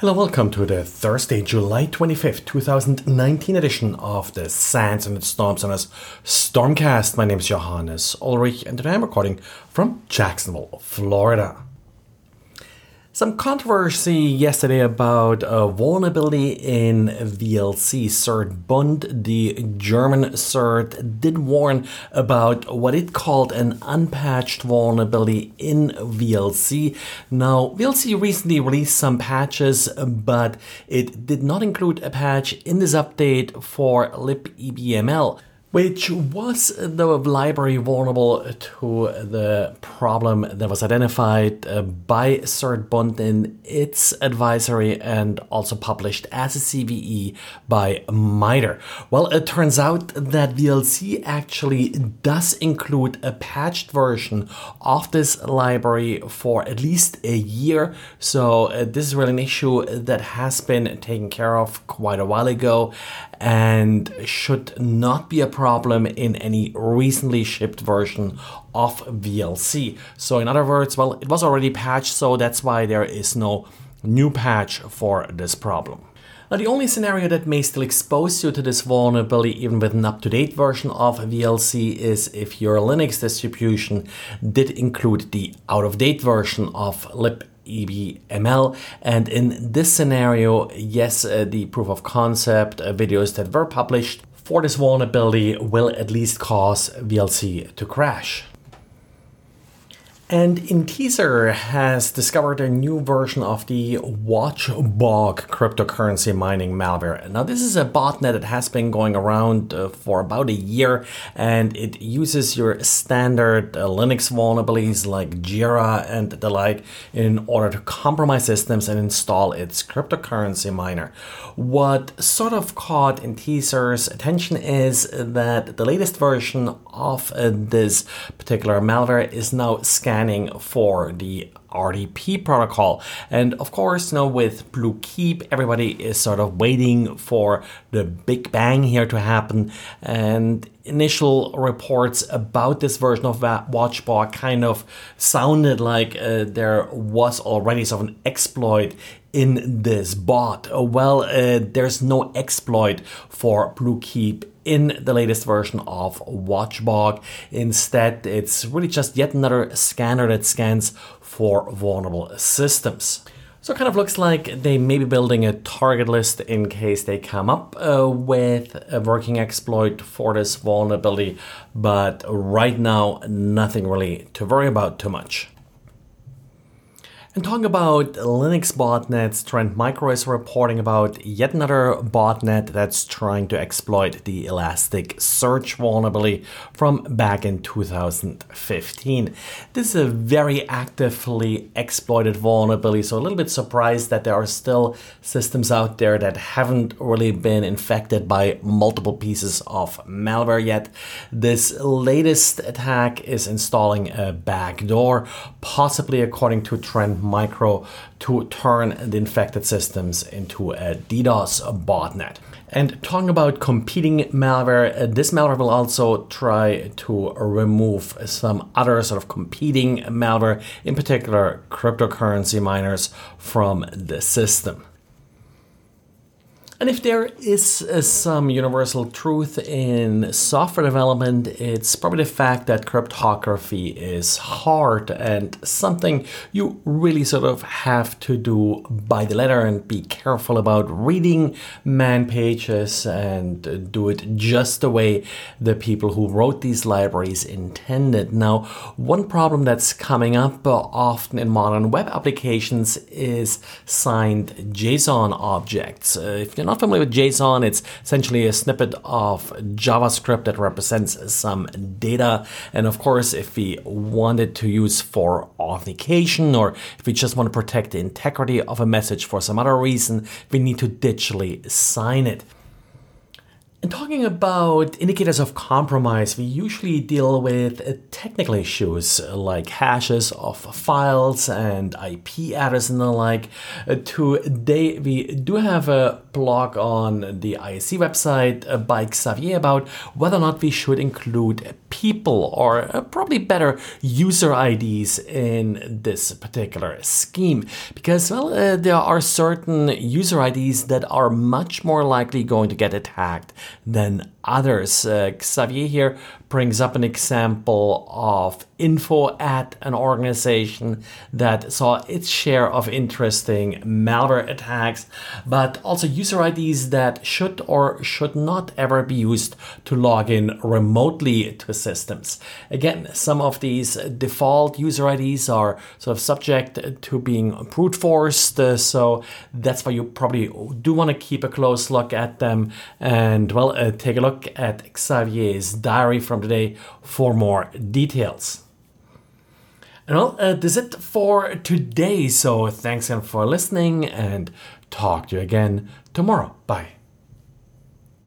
Hello, welcome to the Thursday, July 25th, 2019 edition of the SANS Internet Storm Center's Stormcast. My name is Johannes Ulrich and today I'm recording from Jacksonville, Florida. Some controversy yesterday about a vulnerability in VLC. CERT Bund, the German CERT, did warn about what it called an unpatched vulnerability in VLC. Now, VLC recently released some patches, but it did not include a patch in this update for libebml which was the library vulnerable to the problem that was identified uh, by CERT Bund in its advisory and also published as a CVE by MITRE. Well, it turns out that VLC actually does include a patched version of this library for at least a year. So uh, this is really an issue that has been taken care of quite a while ago and should not be a problem in any recently shipped version of VLC. So, in other words, well, it was already patched, so that's why there is no new patch for this problem. Now, the only scenario that may still expose you to this vulnerability, even with an up to date version of VLC, is if your Linux distribution did include the out of date version of lib EBML. And in this scenario, yes, uh, the proof of concept uh, videos that were published for this vulnerability will at least cause VLC to crash. And Intezer has discovered a new version of the WatchBog cryptocurrency mining malware. Now, this is a botnet that has been going around uh, for about a year and it uses your standard uh, Linux vulnerabilities like Jira and the like in order to compromise systems and install its cryptocurrency miner. What sort of caught Intezer's attention is that the latest version of uh, this particular malware is now scanning scanning for the RDP protocol. And of course, know, with Bluekeep, everybody is sort of waiting for the big bang here to happen. And initial reports about this version of WatchBog kind of sounded like uh, there was already sort of an exploit in this bot. Well, uh, there's no exploit for Bluekeep in the latest version of WatchBog. Instead, it's really just yet another scanner that scans for vulnerable systems. So it kind of looks like they may be building a target list in case they come up uh, with a working exploit for this vulnerability, but right now, nothing really to worry about too much. And talking about Linux botnets, Trend Micro is reporting about yet another botnet that's trying to exploit the Elasticsearch vulnerability from back in 2015. This is a very actively exploited vulnerability, so a little bit surprised that there are still systems out there that haven't really been infected by multiple pieces of malware yet. This latest attack is installing a backdoor, possibly according to Trend Micro to turn the infected systems into a DDoS botnet. And talking about competing malware, uh, this malware will also try to remove some other sort of competing malware, in particular cryptocurrency miners, from the system. And if there is uh, some universal truth in software development, it's probably the fact that cryptography is hard and something you really sort of have to do by the letter and be careful about reading man pages and do it just the way the people who wrote these libraries intended. Now, one problem that's coming up often in modern web applications is signed JSON objects. Uh, if you're not familiar with JSON, it's essentially a snippet of JavaScript that represents some data. And of course, if we wanted to use for authentication or if we just want to protect the integrity of a message for some other reason, we need to digitally sign it. And talking about indicators of compromise, we usually deal with uh, technical issues uh, like hashes of files and IP addresses and the like. Uh, today, we do have a blog on the ISC website by Xavier about whether or not we should include people, or uh, probably better, user IDs in this particular scheme. Because, well, uh, there are certain user IDs that are much more likely going to get attacked than others. Uh, Xavier here brings up an example of info at an organization that saw its share of interesting malware attacks, but also user IDs that should or should not ever be used to log in remotely to systems. Again, some of these default user IDs are sort of subject to being brute forced, uh, so that's why you probably do want to keep a close look at them and, well, uh, take a look at Xavier's diary from today for more details. And well, uh, that's it for today. So thanks again for listening and talk to you again tomorrow. Bye.